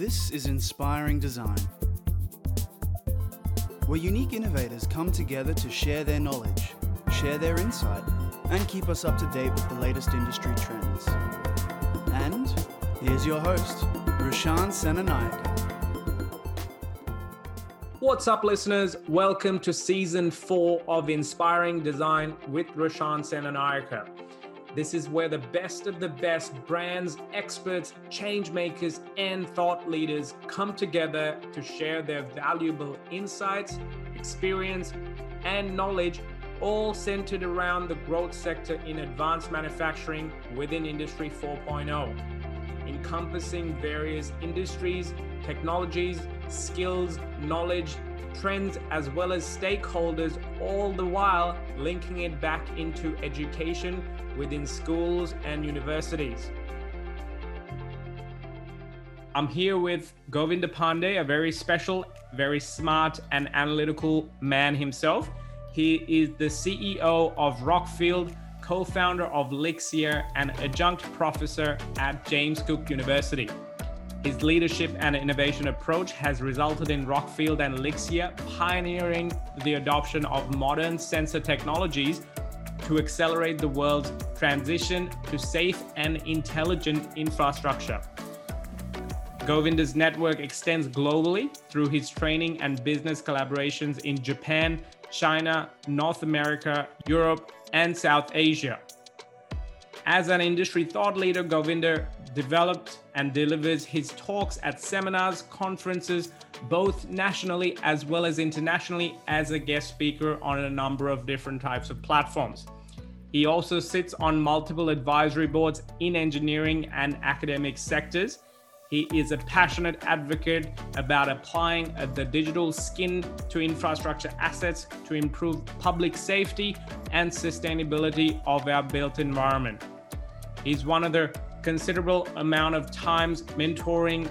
This is Inspiring Design, where unique innovators come together to share their knowledge, share their insight, and keep us up to date with the latest industry trends. And here's your host, Roshan Senanayake. What's up, listeners? Welcome to season four of Inspiring Design with Roshan Senanayake. This is where the best of the best brands, experts, change makers, and thought leaders come together to share their valuable insights, experience, and knowledge, all centered around the growth sector in advanced manufacturing within Industry 4.0, encompassing various industries, technologies, skills, knowledge, trends, as well as stakeholders, all the while linking it back into education within schools and universities. I'm here with Govinda Pandey, a very special, very smart, and analytical man himself. He is the CEO of Rockfield, co founder of Lixia, and adjunct professor at James Cook University. His leadership and innovation approach has resulted in Rockfield and Lixia pioneering the adoption of modern sensor technologies to accelerate the world's transition to safe and intelligent infrastructure. Govinda's network extends globally through his training and business collaborations in Japan, China, North America, Europe, and South Asia. As an industry thought leader, Govinda developed and delivers his talks at seminars, conferences, both nationally as well as internationally, as a guest speaker on a number of different types of platforms. He also sits on multiple advisory boards in engineering and academic sectors. He is a passionate advocate about applying uh, the digital skin to infrastructure assets to improve public safety and sustainability of our built environment. He's one of the considerable amount of times mentoring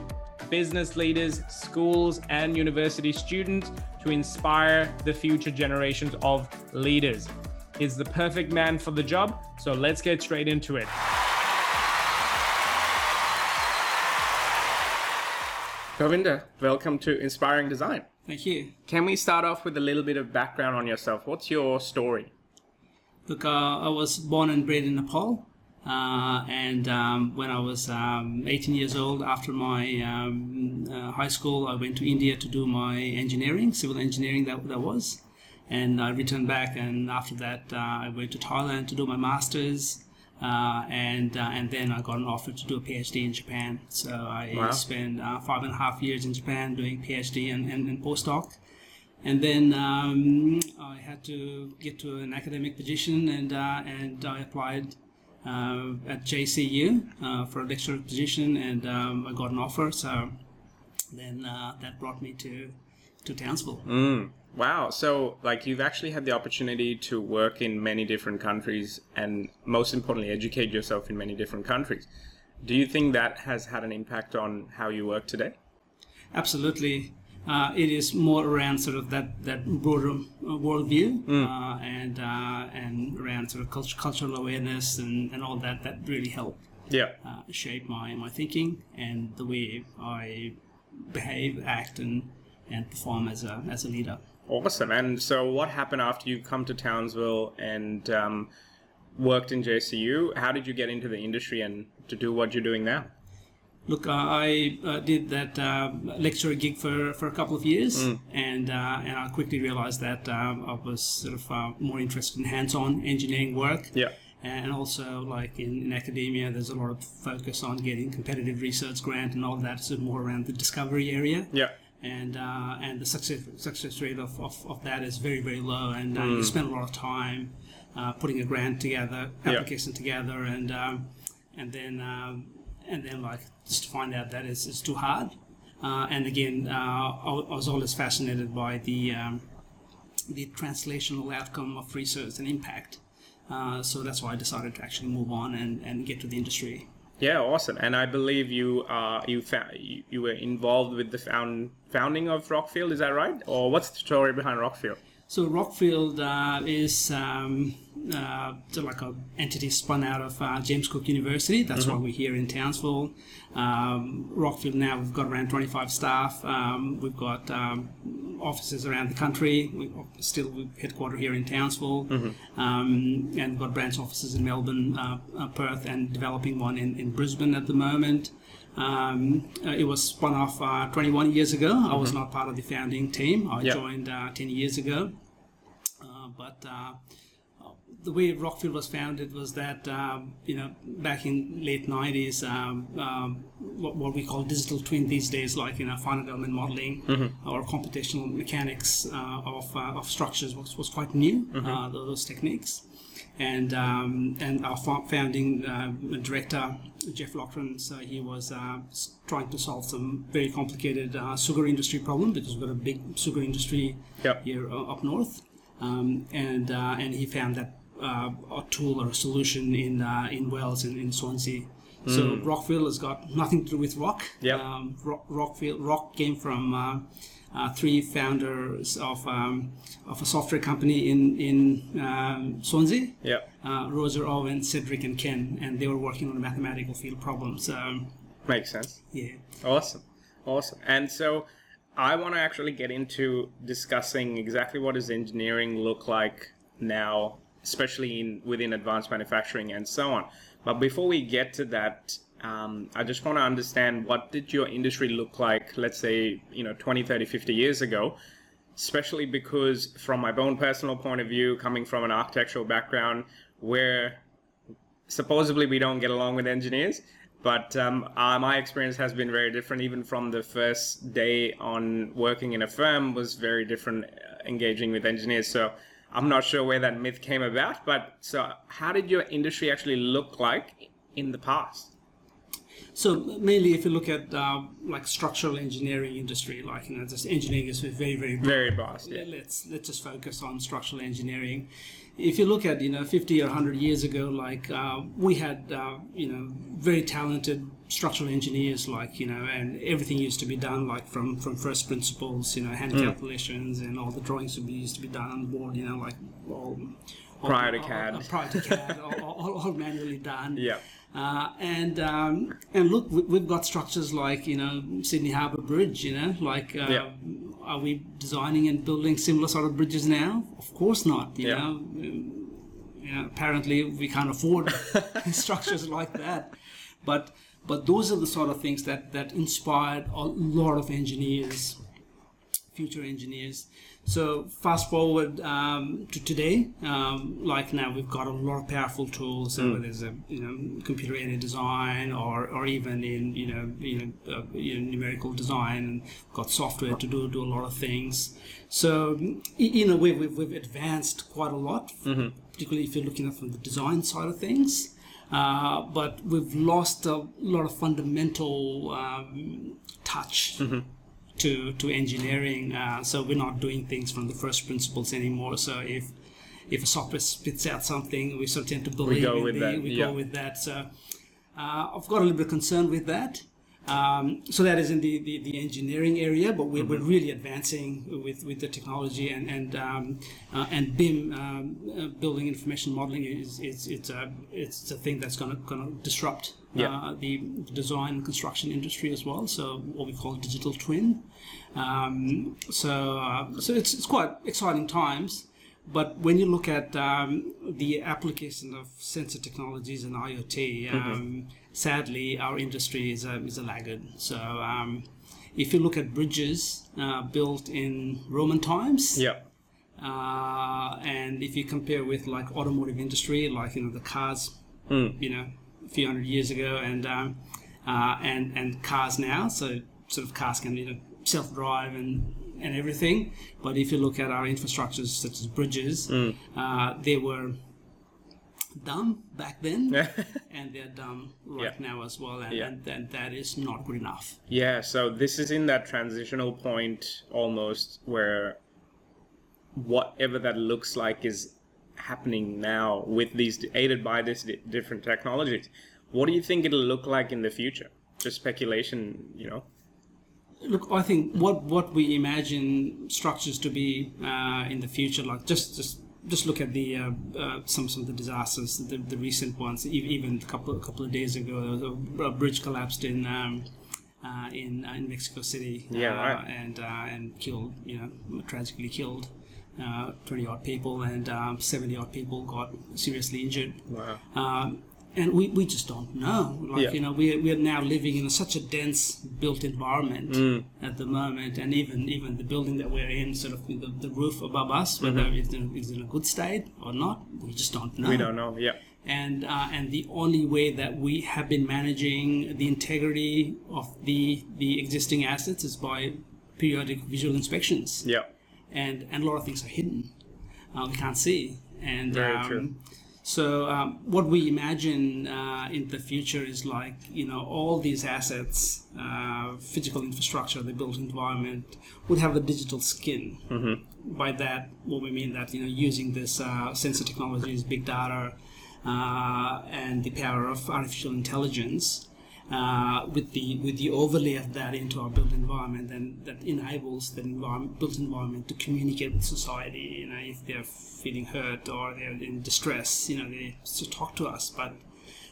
business leaders, schools, and university students to inspire the future generations of leaders. He's the perfect man for the job, so let's get straight into it. Govinda, welcome to Inspiring Design. Thank you. Can we start off with a little bit of background on yourself? What's your story? Look, uh, I was born and bred in Nepal. Uh, and um, when I was um, 18 years old, after my um, uh, high school, I went to India to do my engineering, civil engineering that, that was. And I returned back, and after that, uh, I went to Thailand to do my master's. Uh, and uh, and then I got an offer to do a PhD in Japan. So I Wow. spent uh, five and a half years in Japan doing PhD and, and, and postdoc. And then um, I had to get to an academic position, and uh, and I applied at JCU uh, for a lecturer position, and um, I got an offer. So then uh, that brought me to to Townsville. Mm, wow. So, like, you've actually had the opportunity to work in many different countries and, most importantly, educate yourself in many different countries. Do you think that has had an impact on how you work today? Absolutely. Uh, it is more around sort of that, that broader uh, worldview Mm. uh, and uh, and around sort of culture, cultural awareness and, and all that that really help Yeah. uh, shape my, my thinking and the way I behave, act, and and perform as a as a leader. Awesome. And so, what happened after you come to Townsville and um, worked in JCU? How did you get into the industry and to do what you're doing now? Look, uh, I uh, did that uh, lecturer gig for, for a couple of years, and uh, and I quickly realized that um, I was sort of uh, more interested in hands-on engineering work. Yeah. And also, like in, in academia, there's a lot of focus on getting competitive research grant and all that, so more around the discovery area. Yeah. And uh, and the success success rate of, of, of that is very very low, and uh, you spend a lot of time uh, putting a grant together, Yeah. application together, and um, and then um, and then like just to find out that it's, it's too hard. Uh, and again, uh, I, I was always fascinated by the um, the translational outcome of research and impact. Uh, so that's why I decided to actually move on and, and get to the industry. Yeah, awesome. And I believe you uh, you, fa- you you were involved with the found founding of Rockfield. Is that right? Or what's the story behind Rockfield? So Rockfield uh, is um, uh, like an entity spun out of uh, James Cook University. That's why we're here in Townsville. Um, Rockfield now we've got around 25 staff. Um, we've got um, offices around the country. We still headquartered here in Townsville, um, and we've got branch offices in Melbourne, uh, uh, Perth, and developing one in, in Brisbane at the moment. Um, uh, it was spun off uh, 21 years ago. I was not part of the founding team. I Yeah. joined uh, 10 years ago. Uh, but uh, the way Rockfield was founded was that um, you know back in late 90s, um, um, what, what we call digital twin these days, like you know finite element modeling or computational mechanics uh, of, uh, of structures was, was quite new. Uh, those, techniques. And um, and our founding uh, director Jeff Lochran, so he was uh, trying to solve some very complicated uh, sugar industry problem because we've got a big sugar industry Yep. here uh, up north, um, and uh, and he found that uh, a tool or a solution in uh, in Wales and in Swansea. So Rockfield has got nothing to do with rock. Yep. Um, rock, Rockfield rock came from uh, uh, three founders of um, of a software company in in um, Swansea. Yeah. Uh, Roger, Owen, Cedric, and Ken, and they were working on a mathematical field problem. So Makes sense. yeah. Awesome. Awesome. And so I want to actually get into discussing exactly what does engineering look like now, especially in within advanced manufacturing and so on. But before we get to that, um, I just want to understand what did your industry look like, let's say, you know, 20, 30, 50 years ago, especially because from my own personal point of view, coming from an architectural background, where supposedly we don't get along with engineers but um, uh, my experience has been very different. Even from the first day on working in a firm was very different uh, engaging with engineers. So i'm not sure where that myth came about but so how did your industry actually look like in the past So mainly, if you look at uh, like structural engineering industry, like you know, just engineering is very, very broad. very vast yeah. Let's let's just focus on structural engineering. If you look at you know 50 or 100 years ago, like uh, we had uh, you know very talented structural engineers, like you know, and everything used to be done like from from first principles, you know, hand Hmm. calculations, and all the drawings would be used to be done on the board, you know, like all. all Prior to CAD. all- prior to CAD, all, all, all manually done. Yeah. Uh, and um, and look, we, we've got structures like you know Sydney Harbour Bridge. You know, like uh, Yeah. Are we designing and building similar sort of bridges now? Of course not. You Yeah. know, Um, you know, apparently we can't afford structures like that. But but those are the sort of things that that inspired a lot of engineers, future engineers. So fast forward um, to today, um, like now we've got a lot of powerful tools, so whether it's a you know computer-aided design or, or even in you know you know, uh, you know numerical design, and got software to do do a lot of things. So in a way, we've, we've advanced quite a lot, particularly if you're looking at from the design side of things. Uh, but we've lost a lot of fundamental um, touch to to engineering. Uh, so we're not doing things from the first principles anymore. So if if a software spits out something, we sort of tend to believe we go with the, that, we yeah. go with that. So uh, I've got a little bit concerned with that. Um, so that is in the, the, the engineering area, but we're, Mm-hmm. we're really advancing with, with the technology and and um, uh, and BIM um, uh, building information modeling is it's it's a it's a thing that's gonna gonna disrupt Yeah. uh, the design and construction industry as well. So what we call digital twin. Um, so uh, so it's it's quite exciting times. But when you look at um, the application of sensor technologies and IoT, um, sadly, our industry is a, is a laggard. So um, if you look at bridges uh, built in Roman times, yeah uh, and if you compare with like automotive industry, like you know the cars, you know, a few hundred years ago, and um, uh, and and cars now, so sort of cars can you know self-drive and and everything. But if you look at our infrastructures such as bridges, uh, they were dumb back then, and they're dumb right Yeah. now as well, and, Yeah. and, and that is not good enough. Yeah, so this is in that transitional point almost where whatever that looks like is happening now with these aided by these di- different technologies. What do you think it'll look like in the future? Just speculation, you know. look, I think what what we imagine structures to be uh, in the future, like just just just look at the uh, uh, some some of the disasters, the, the recent ones. Even a couple a couple of days ago, there was a, bridge collapsed in. Um, uh, in uh, in Mexico City, Yeah, uh, right. and uh, and killed, you know, tragically killed uh, twenty odd people, and um, seventy odd people got seriously injured. Wow. Um, and we, we just don't know. Like Yeah. you know, we we are now living in such a dense built environment Mm. at the moment, and even even the building that we're in, sort of the, the roof above us, whether it's in, it's in a good state or not, we just don't know Mm-hmm. We don't know. Yeah. and uh, and the only way that we have been managing the integrity of the the existing assets is by periodic visual inspections Yeah. And and a lot of things are hidden uh, we can't see and Very um, true. so um, what we imagine uh, in the future is like you know all these assets uh, physical infrastructure the built environment would have a digital skin Mm-hmm. by that what we mean that you know using this uh, sensor technologies big data uh, and the power of artificial intelligence uh, with the with the overlay of that into our built environment and that enables the environment, built environment to communicate with society. You know if they're feeling hurt or they're in distress you know they to talk to us. But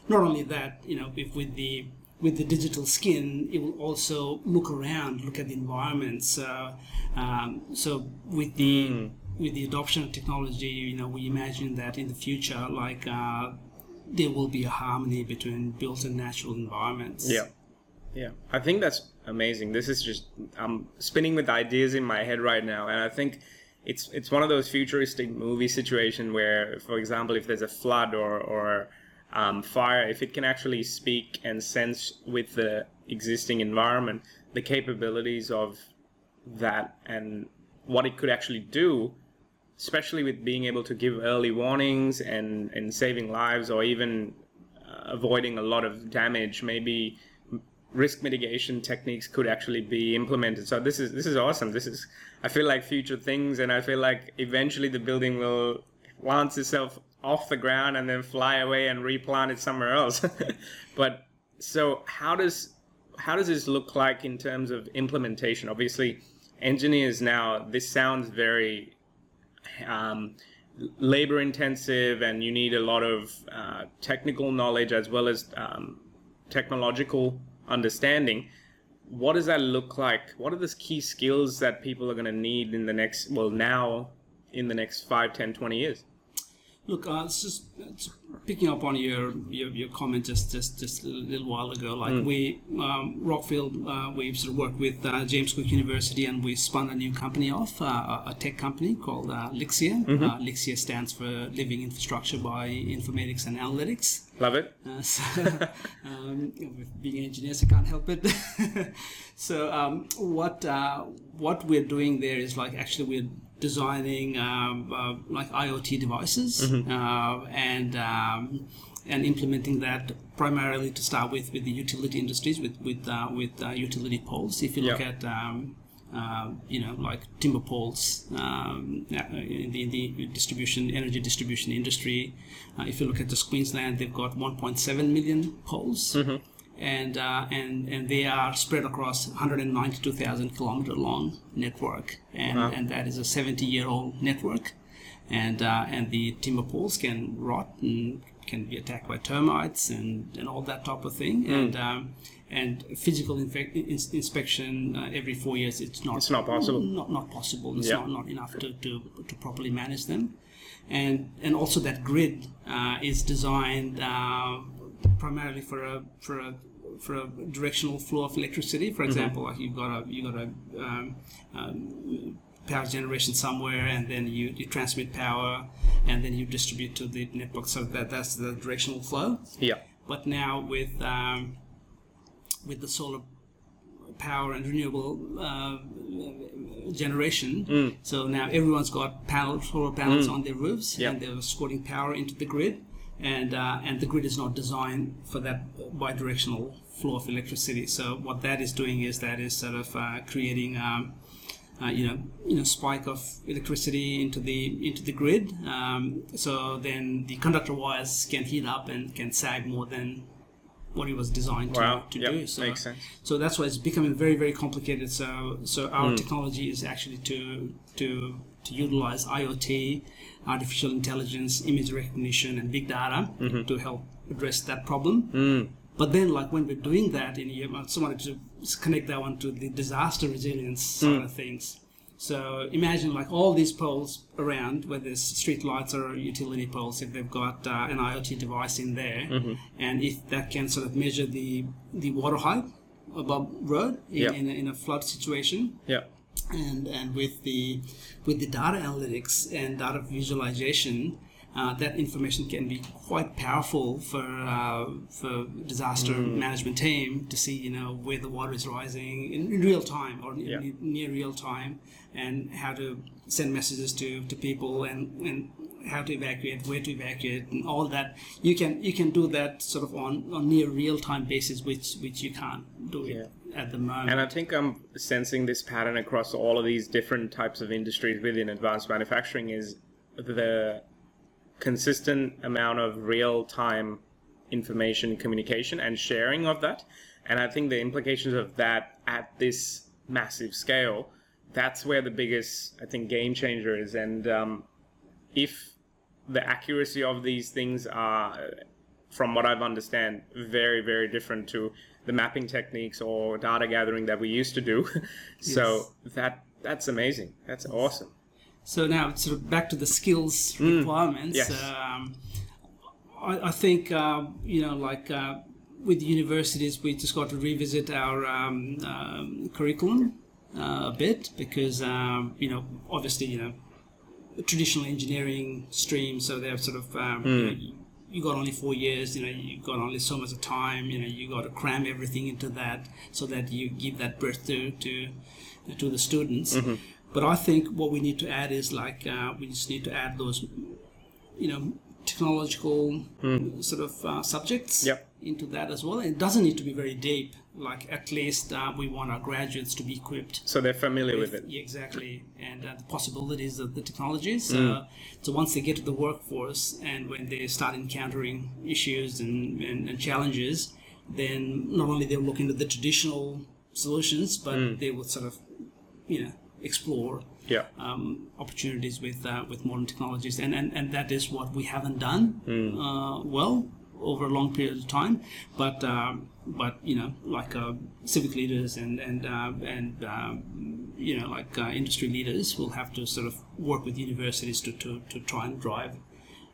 not only that you know if with the with the digital skin it will also look around look at the environment. So um, so with the with the adoption of technology you know we imagine that in the future like uh, there will be a harmony between built and natural environments Yeah. Yeah. I think that's amazing. This is just I'm spinning with ideas in my head right now and I think it's it's one of those futuristic movie situation where for example if there's a flood or or um, fire if it can actually speak and sense with the existing environment the capabilities of that and what it could actually do especially with being able to give early warnings and, and saving lives or even uh, avoiding a lot of damage maybe risk mitigation techniques could actually be implemented. So this is this is awesome. This is i feel like future things and i feel like eventually the building will lance itself off the ground and then fly away and replant it somewhere else. But so how does how does this look like in terms of implementation? Obviously engineers now this sounds very um, labor intensive and you need a lot of uh, technical knowledge as well as um, technological understanding. What does that look like? What are the key skills that people are going to need in the next well now in the next 5 10 20 years? Look, uh, it's just it's picking up on your, your, your comment just, just just a little while ago. Like we, um, Rockfield, uh, we sort of worked with uh, James Cook University, and we spun a new company off, uh, a a tech company called uh, Lixia. Uh, Lixia stands for Living Infrastructure by Informatics and Analytics. love it Uh, so, um, with being engineers, I can't help it. so, um, what uh, what we're doing there is like actually we're designing um, uh, like IoT devices uh, and um, and implementing that primarily to start with with the utility industries with with uh, with uh, utility poles. If you look Yeah. at um, uh, you know, like timber poles um, uh, in, the, in the distribution, energy distribution industry. Uh, if you look at just Queensland, they've got 1.7 million poles, and uh, and and they are spread across 192,000 kilometer long network, and and that is a 70 year old network, and uh, and the timber poles can rot and can be attacked by termites and, and all that type of thing, and um, and physical infec- ins- inspection uh, every four years it's not It's not possible. not not possible. It's Yeah. not, not enough to, to, to properly manage them. And and also that grid uh, is designed uh, primarily for a for a for a directional flow of electricity. For example like you've got a you got a um, um, power generation somewhere and then you, you transmit power and then you distribute to the network. So that that's the directional flow. Yeah. But now with um, with the solar power and renewable uh, generation, so now everyone's got panel, solar panels on their roofs, Yeah. and they're squirting power into the grid, and uh, and the grid is not designed for that bidirectional flow of electricity. So what that is doing is that is sort of uh, creating. Um, uh, you know, you know, spike of electricity into the into the grid. Um, so then the conductor wires can heat up and can sag more than what it was designed to, Wow. to Yep. do. So, Makes sense. so that's why it's becoming very very complicated. So so our technology is actually to to to utilize IoT, artificial intelligence, image recognition, and big data Mm-hmm. to help address that problem. Hmm. But then, like when we're doing that, in I just wanted to connect that one to the disaster resilience side Hmm. of things. So imagine like all these poles around, whether it's street lights or utility poles, if they've got uh, an IoT device in there, Mm-hmm. and if that can sort of measure the the water height above road in, Yeah. in, a, in a flood situation, Yeah. And and with the with the data analytics and data visualization, uh, that information can be quite powerful for uh, for disaster management team to see you know where the water is rising in, in real time or Yeah. near real time, and how to send messages to, to people and, and how to evacuate, where to evacuate, and all that. You can you can do that sort of on, on near real time basis, which which you can't do it at the moment. And I think I'm sensing this pattern across all of these different types of industries within advanced manufacturing is the consistent amount of real time information communication and sharing of that. And I think the implications of that at this massive scale, that's where the biggest, I think, game changer is. And um, if the accuracy of these things are, from what I've understand, very, very different to the mapping techniques or data gathering that we used to do. so that that's amazing. That's awesome. So now, sort of back to the skills requirements. Yes. Um, I, I think uh, you know, like uh, with universities, we just got to revisit our um, um, curriculum uh, a bit because um, you know, obviously, you know, traditional engineering stream, so they're sort of um, you, know, you, got only four years. You know, you got only so much time. You know, you got to cram everything into that so that you give that birth to to to the students. But I think what we need to add is like uh, we just need to add those, you know, technological sort of uh, subjects Yep. into that as well. And it doesn't need to be very deep. Like at least uh, we want our graduates to be equipped So they're familiar with it. yeah, exactly, and uh, the possibilities of the technologies. Mm. Uh, so once they get to the workforce and when they start encountering issues and, and, and challenges, then not only they'll look into the traditional solutions, but Mm. they will sort of, you know, explore Yeah. um, opportunities with uh, with modern technologies, and, and and that is what we haven't done uh, well over a long period of time. But um, but you know, like uh, civic leaders and and uh, and um, you know, like uh, industry leaders will have to sort of work with universities to, to, to try and drive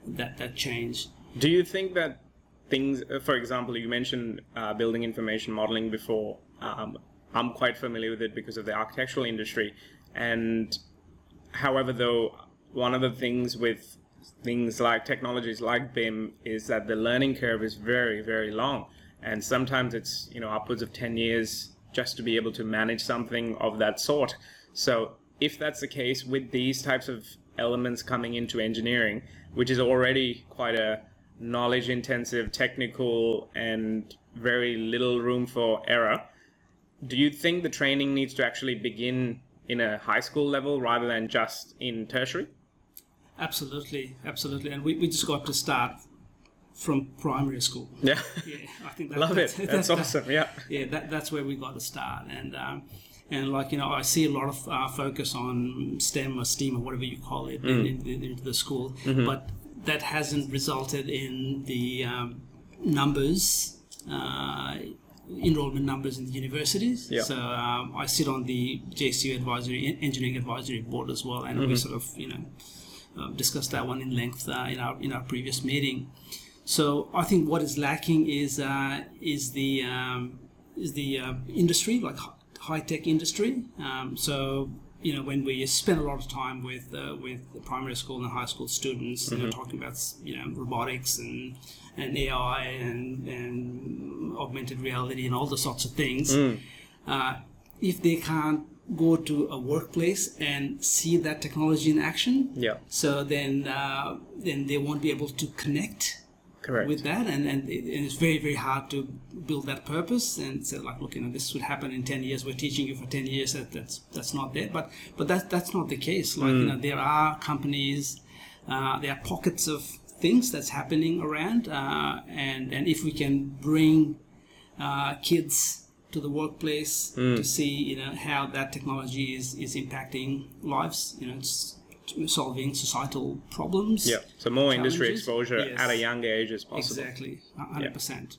that that change. Do you think that things, uh, for example, you mentioned uh, building information modeling before. Um, I'm quite familiar with it because of the architectural industry. And however, though, one of the things with things like technologies like BIM is that the learning curve is very, very long. And sometimes it's, you know, upwards of 10 years just to be able to manage something of that sort. So if that's the case with these types of elements coming into engineering, which is already quite a knowledge intensive, technical, and very little room for error, do you think the training needs to actually begin in a high school level rather than just in tertiary? Absolutely, absolutely, and we, we just got to start from primary school. Yeah. Yeah, I think that, Love it. That's awesome. Yeah. yeah, that, that's where we got to start. And um, and like you know, I see a lot of uh, focus on STEM or STEAM or whatever you call it in, in, in, the school, Mm-hmm. but that hasn't resulted in the um, numbers. Uh, enrollment numbers in the universities. Yeah. So um, I sit on the JCU advisory engineering advisory board as well, and Mm-hmm. we sort of you know uh, discussed that one in length uh, in our in our previous meeting. So I think what is lacking is uh, is the um, is the uh, industry like high tech industry. Um, so you know when we spend a lot of time with uh, with the primary school and high school students, you know, talking about you know robotics and and AI and and augmented reality and all the sorts of things. Uh, if they can't go to a workplace and see that technology in action, Yeah. so then uh, then they won't be able to connect Correct. with that and, and, it, and it's very very hard to build that purpose and say like look you know this would happen in 10 years. We're teaching you for 10 years. That that's that's not there. But but that that's not the case. Like you know there are companies uh, there are pockets of things that's happening around uh, and and if we can bring uh, kids to the workplace to hmm. see you know how that technology is is impacting lives. You know, it's solving societal problems. Yeah. So more industry exposure Yes. at a young age as possible. Exactly, hundred percent.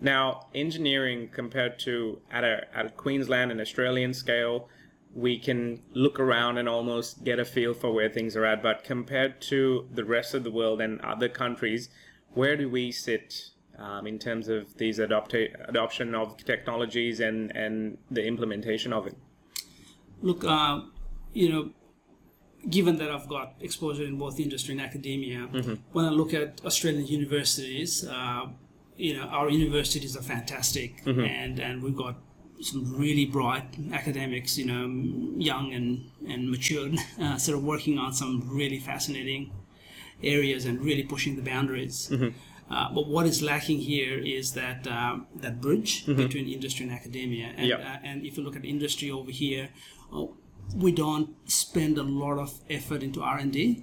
Now, engineering compared to at a at a Queensland and Australian scale, we can look around and almost get a feel for where things are at. But compared to the rest of the world and other countries, where do we sit um, in terms of these adopta- adoption of technologies and and the implementation of it? Look, uh, you know, given that I've got exposure in both industry and academia, when I look at Australian universities, uh, you know, our universities are fantastic, and and we've got some really bright academics, you know, young and and matured, uh, sort of working on some really fascinating areas and really pushing the boundaries. Uh, but what is lacking here is that um, that bridge between industry and academia. And, Yep. uh, and if you look at industry over here, uh, we don't spend a lot of effort into R and D.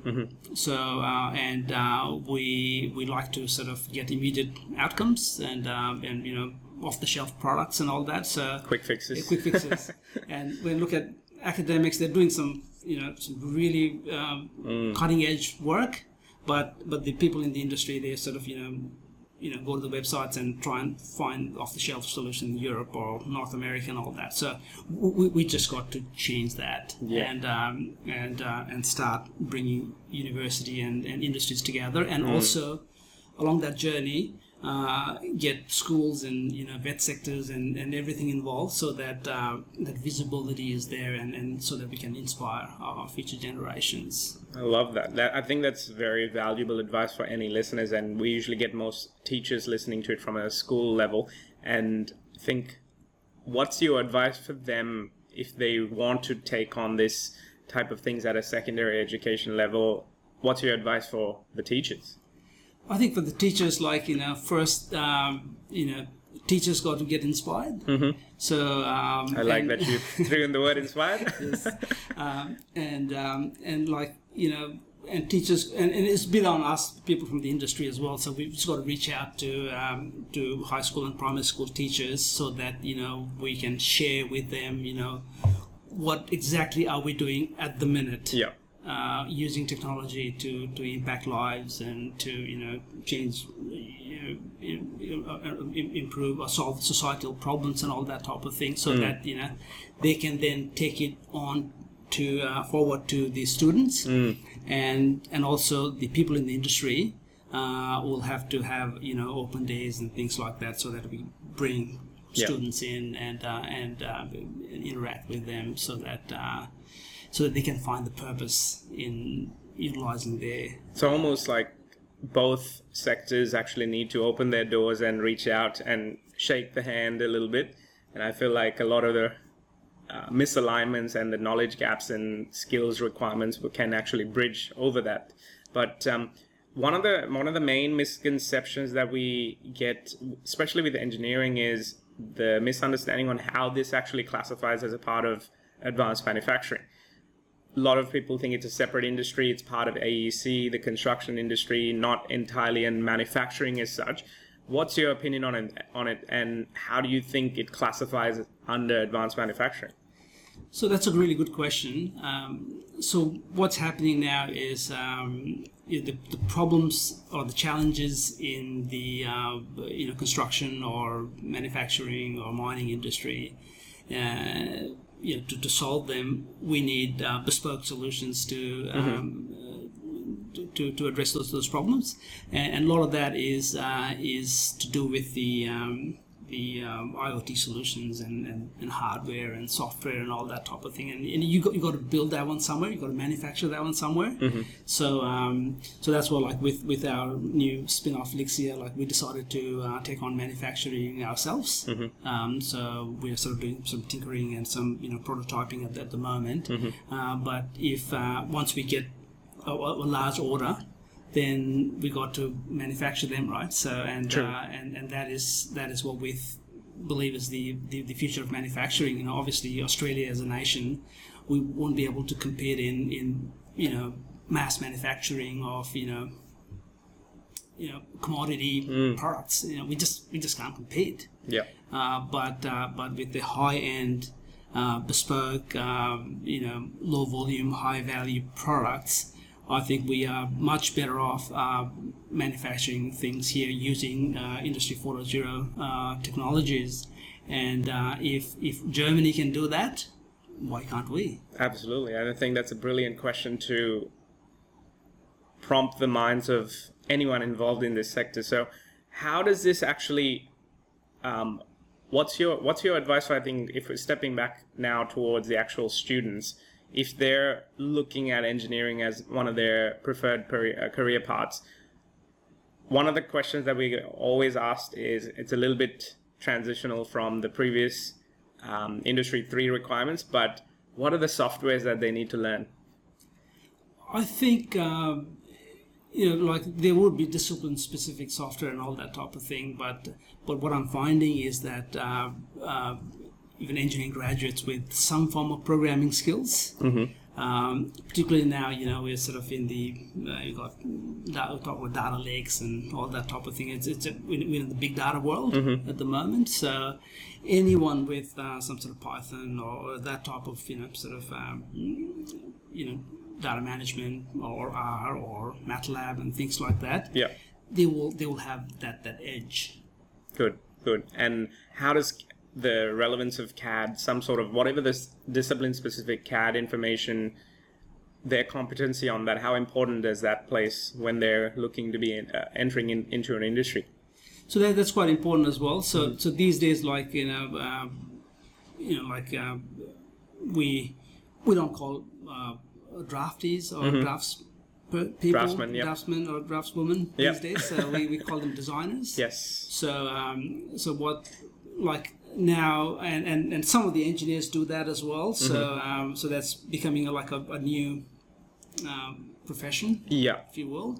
So uh, and uh, we we like to sort of get immediate outcomes and um, and you know off the shelf products and all that. So Quick fixes. quick fixes. and when you look at academics, they're doing some, you know, some really um, cutting edge work. But but the people in the industry, they sort of, you know, you know, go to the websites and try and find off the shelf solution in Europe or North America and all that. So we, we just got to change that Yeah. and um, and uh, and start bringing university and, and industries together, and also along that journey uh, get schools and you know vet sectors and, and everything involved so that uh, that visibility is there and, and so that we can inspire our future generations. I love that. that. I think that's very valuable advice for any listeners, and we usually get most teachers listening to it from a school level. And think, what's your advice for them if they want to take on this type of things at a secondary education level? What's your advice for the teachers? I think for the teachers, like you know, first um, you know, teachers got to get inspired. Mm-hmm. So um, I like and- that you threw in the word inspired. um, and um, and like you know and teachers and, and it's been on us people from the industry as well so we've just got to reach out to um, to high school and primary school teachers so that you know we can share with them you know what exactly are we doing at the minute yeah. Uh, using technology to, to impact lives and to you know change you know, uh, im- improve or solve societal problems and all that type of thing so that you know they can then take it on to uh, forward to the students. And and also the people in the industry uh, will have to have you know open days and things like that so that we bring Yeah. students in and uh, and uh, interact with them so that uh, so that they can find the purpose in utilizing their So almost like both sectors actually need to open their doors and reach out and shake the hand a little bit. And I feel like a lot of the uh, misalignments and the knowledge gaps and skills requirements can actually bridge over that. But um, one of the one of the main misconceptions that we get, especially with engineering, is the misunderstanding on how this actually classifies as a part of advanced manufacturing a lot of people think it's a separate industry. It's part of AEC, the construction industry, not entirely in manufacturing as such. What's your opinion on it, on it, and how do you think it classifies under advanced manufacturing? So that's a really good question. Um, so what's happening now is um, the, the problems or the challenges in the uh, you know construction or manufacturing or mining industry. Uh, you know, to, to solve them, we need uh, bespoke solutions to um, uh, to, to address those, those problems, and, and a lot of that is uh, is to do with the um, the um, IoT solutions and, and, and hardware and software and all that type of thing. And, and you got you got to build that one somewhere. You got to manufacture that one somewhere. So um, so that's why like with with our new spin-off Lixia, like we decided to uh, take on manufacturing ourselves. Um, so we're sort of doing some tinkering and some you know prototyping at, at the moment. Uh, but if uh, once we get a, a large order, then we got to manufacture them, right? So and uh, and and that is that is what we th- believe is the, the the future of manufacturing. You know, obviously Australia as a nation, we won't be able to compete in in you know mass manufacturing of you know you know commodity products. You know, we just we just can't compete. Yeah. Uh, but uh, but with the high end, uh, bespoke, um, you know, low volume, high value products, I think we are much better off uh, manufacturing things here using uh, Industry 4.0 uh, technologies. And uh, if if Germany can do that, why can't we? Absolutely. And I think that's a brilliant question to prompt the minds of anyone involved in this sector. So, how does this actually? Um, what's your What's your advice? I think if we're stepping back now towards the actual students, if they're looking at engineering as one of their preferred career, uh, career paths, one of the questions that we always asked is it's a little bit transitional from the previous um, industry three requirements, but what are the softwares that they need to learn? I think um, you know, like there would be discipline specific software and all that type of thing, but but what I'm finding is that uh, uh, even engineering graduates with some form of programming skills. Um, particularly now, you know, we're sort of in the uh, you got da- we talk about data lakes and all that type of thing. It's it's a, we're in the big data world at the moment. So anyone with uh, some sort of Python or that type of you know sort of um, you know data management or R or MATLAB and things like that, Yeah, they will they will have that that edge. good, good. And how does the relevance of CAD, some sort of whatever this discipline specific CAD information, their competency on that, how important does that place when they're looking to be in, uh, entering in, into an industry? So that, that's quite important as well. So so these days, like you know, um, you know, like uh, we we don't call uh, draftees or drafts people, Draftsmen, yep. draftsmen or draftswomen Yep. these days. So we, we call them designers. Yes. So um, so what like now and, and, and some of the engineers do that as well. So um, so that's becoming a, like a, a new um, profession Yeah. if you will.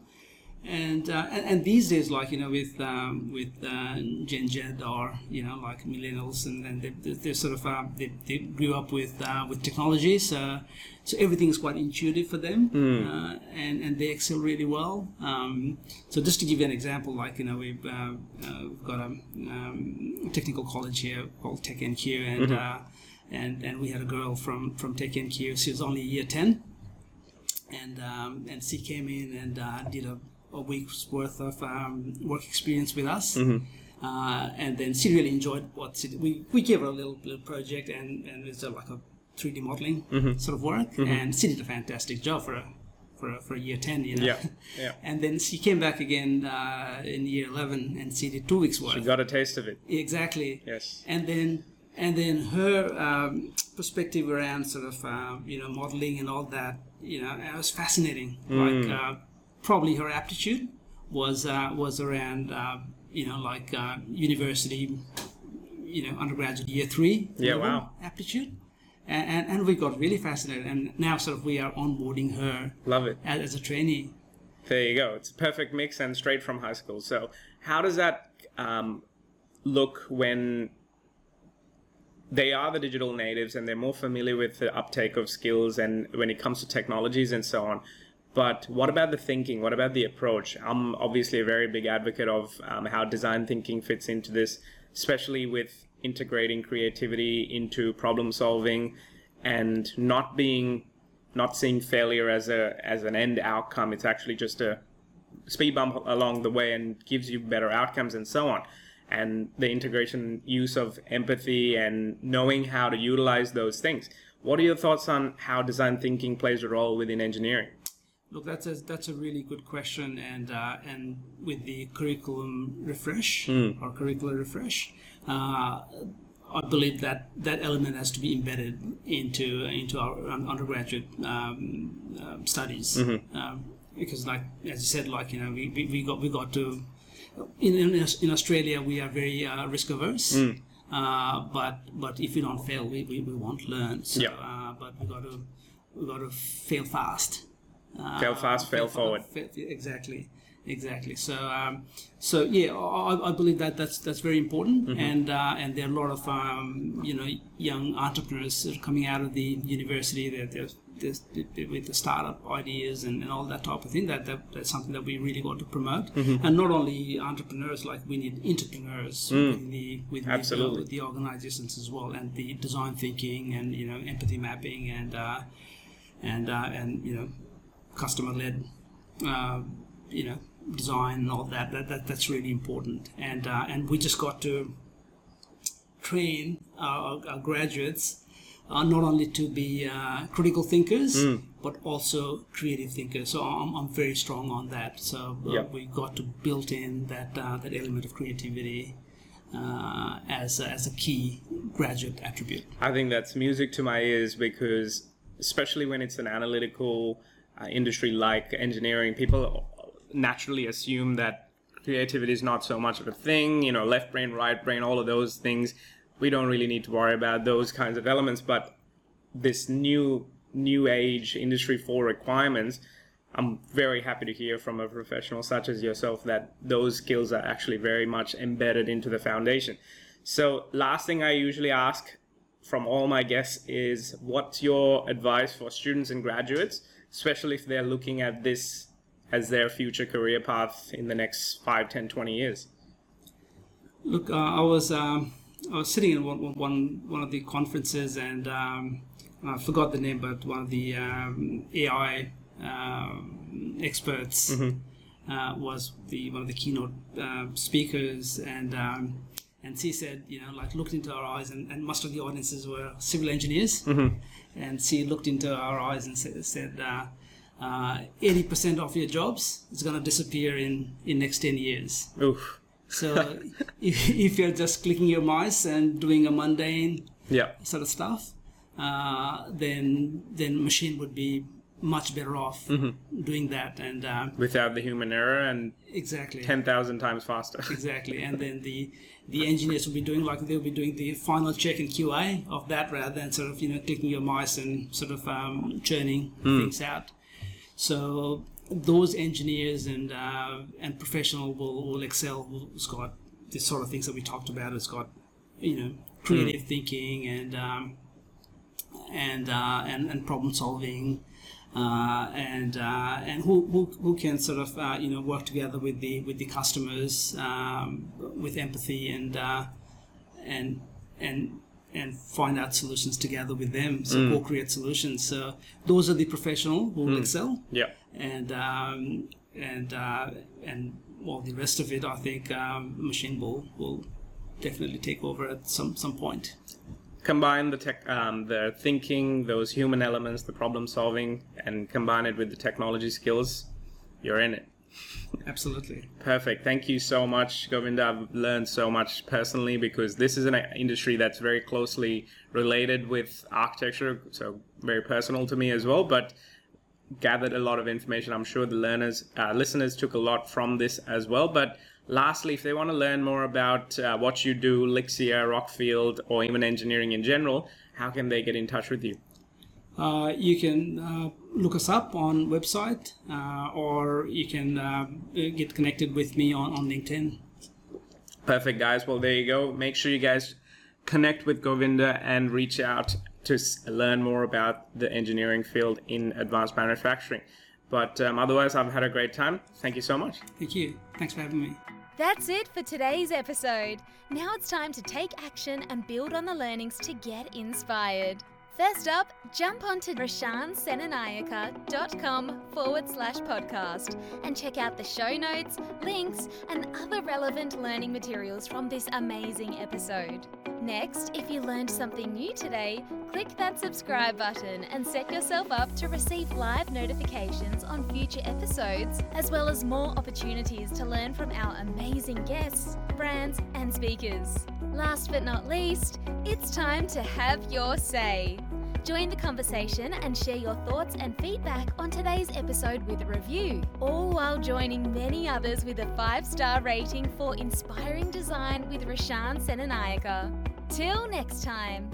And, uh, and and these days, like you know, with um, with uh, Gen Z or you know, like millennials, and then they, they, they're sort of uh, they, they grew up with uh, with technology, so so everything is quite intuitive for them, uh, and and they excel really well. Um, so just to give you an example, like you know, we've, uh, uh, we've got a um, technical college here called Tec-NQ, and uh, and and we had a girl from from Tec-NQ. She was only year ten and um, and she came in and uh, did a, a week's worth of um, work experience with us. Uh, and then she really enjoyed what she did. We, we gave her a little, little project and, and it's a, like a 3D modeling sort of work. And she did a fantastic job for a, for a, for a year 10, you know. Yeah. Yeah. and then she came back again uh, in year 11 and she did two weeks work. She got a taste of it. Exactly. Yes. And then and then her um, perspective around sort of uh, you know modeling and all that you know it was fascinating. Like uh, probably her aptitude was uh, was around uh, you know like uh, university you know undergraduate year three Yeah, wow. aptitude. And, and, and we got really fascinated, and now sort of we are onboarding her Love it. as, as a trainee. There you go. It's a perfect mix and straight from high school. So, how does that um, look when they are the digital natives and they're more familiar with the uptake of skills and when it comes to technologies and so on? But what about the thinking? What about the approach? I'm obviously a very big advocate of um, how design thinking fits into this, especially with integrating creativity into problem solving and not being not seeing failure as a as an end outcome. It's actually just a speed bump along the way and gives you better outcomes and so on. And the integration use of empathy and knowing how to utilize those things. What are your thoughts on how design thinking plays a role within engineering? Look, that's a that's a really good question, and uh, and with the curriculum refresh or curricular refresh, uh, I believe that that element has to be embedded into into our um, undergraduate um, um, studies, um, because like as you said, like you know we, we, we got we got to in in, in Australia we are very uh, risk averse. Uh, but but if we don't fail, we, we, we won't learn. So, Yeah. uh, but we got to we got to fail fast. Uh, Fail fast, fail fa- forward. fa- exactly, exactly. So, um, so yeah, I, I believe that that's that's very important, Mm-hmm. and uh, and there are a lot of um, you know young entrepreneurs that are coming out of the university. They're, they're this, with the startup ideas and, and all that type of thing. That, that that's something that we really want to promote, Mm-hmm. and not only entrepreneurs. Like we need entrepreneurs within the with Mm. Absolutely. the, the organizations as well, and the design thinking and you know empathy mapping and uh, and uh, and you know customer led uh, you know design and all that. That, that that's really important, and uh, and we just got to train our, our graduates uh, not only to be uh, critical thinkers but also creative thinkers. So I'm, I'm very strong on that. So uh, Yep. we got to build in that uh, that element of creativity uh, as a, as a key graduate attribute. I think that's music to my ears because, especially when it's an analytical uh, industry like engineering, people naturally assume that creativity is not so much of a thing. You know, left brain, right brain, all of those things. We don't really need to worry about those kinds of elements. But this new new age industry four requirements. I'm very happy to hear from a professional such as yourself that those skills are actually very much embedded into the foundation. So, last thing I usually ask from all my guests is what's your advice for students and graduates, especially if they're looking at this as their future career path in the next 5, 10, 20 years? Look, uh, I was um, I was sitting in one, one, one of the conferences and um, I forgot the name, but one of the um, AI um, experts uh, was the one of the keynote uh, speakers, and um, and she said, you know, like looked into our eyes, and, and most of the audiences were civil engineers, and she looked into our eyes and said, said uh, uh, 80% of your jobs is going to disappear in in next 10 years. Oof. So if, if you're just clicking your mouse and doing a mundane Yeah. sort of stuff, uh, then then machine would be much better off doing that. And uh, Without the human error and exactly, 10,000 times faster. exactly. And then the the engineers will be doing like they'll be doing the final check and QA of that rather than sort of you know clicking your mouse and sort of um, churning things out. So those engineers and uh, and professional will, will excel. It's got the sort of things that we talked about. It's got you know creative thinking and um, and, uh, and and problem solving. Uh, and uh, and who, who, who can sort of uh, you know work together with the with the customers um, with empathy and uh, and and and find out solutions together with them so co-create solutions. So those are the professional who will excel. Yeah. and um, and uh, and well the rest of it I think um, machine will will definitely take over at some some point combine the tech, um, the thinking, those human elements, the problem solving, and combine it with the technology skills, you're in it. absolutely Perfect. Thank you so much, Govinda. I've learned so much personally because this is an industry that's very closely related with architecture, so very personal to me as well. But gathered a lot of information. I'm sure the learners, uh, listeners took a lot from this as well. But lastly, if they want to learn more about uh, what you do, Lixia, Rockfield, or even engineering in general, how can they get in touch with you? Uh, you can uh, look us up on website uh, or you can uh, get connected with me on, on LinkedIn. Perfect, guys. Well, there you go. Make sure you guys connect with Govinda and reach out to learn more about the engineering field in advanced manufacturing. But um, otherwise, I've had a great time. Thank you so much. Thank you. Thanks for having me. That's it for today's episode. Now it's time to take action and build on the learnings to get inspired. First up, jump onto roshansenanayaka.com forward slash podcast and check out the show notes, links, and other relevant learning materials from this amazing episode. Next, if you learned something new today, click that subscribe button and set yourself up to receive live notifications on future episodes, as well as more opportunities to learn from our amazing guests, brands, and speakers. Last but not least, it's time to have your say. Join the conversation and share your thoughts and feedback on today's episode with a review, all while joining many others with a five star rating for inspiring design with Roshan Senanayaka. Till next time.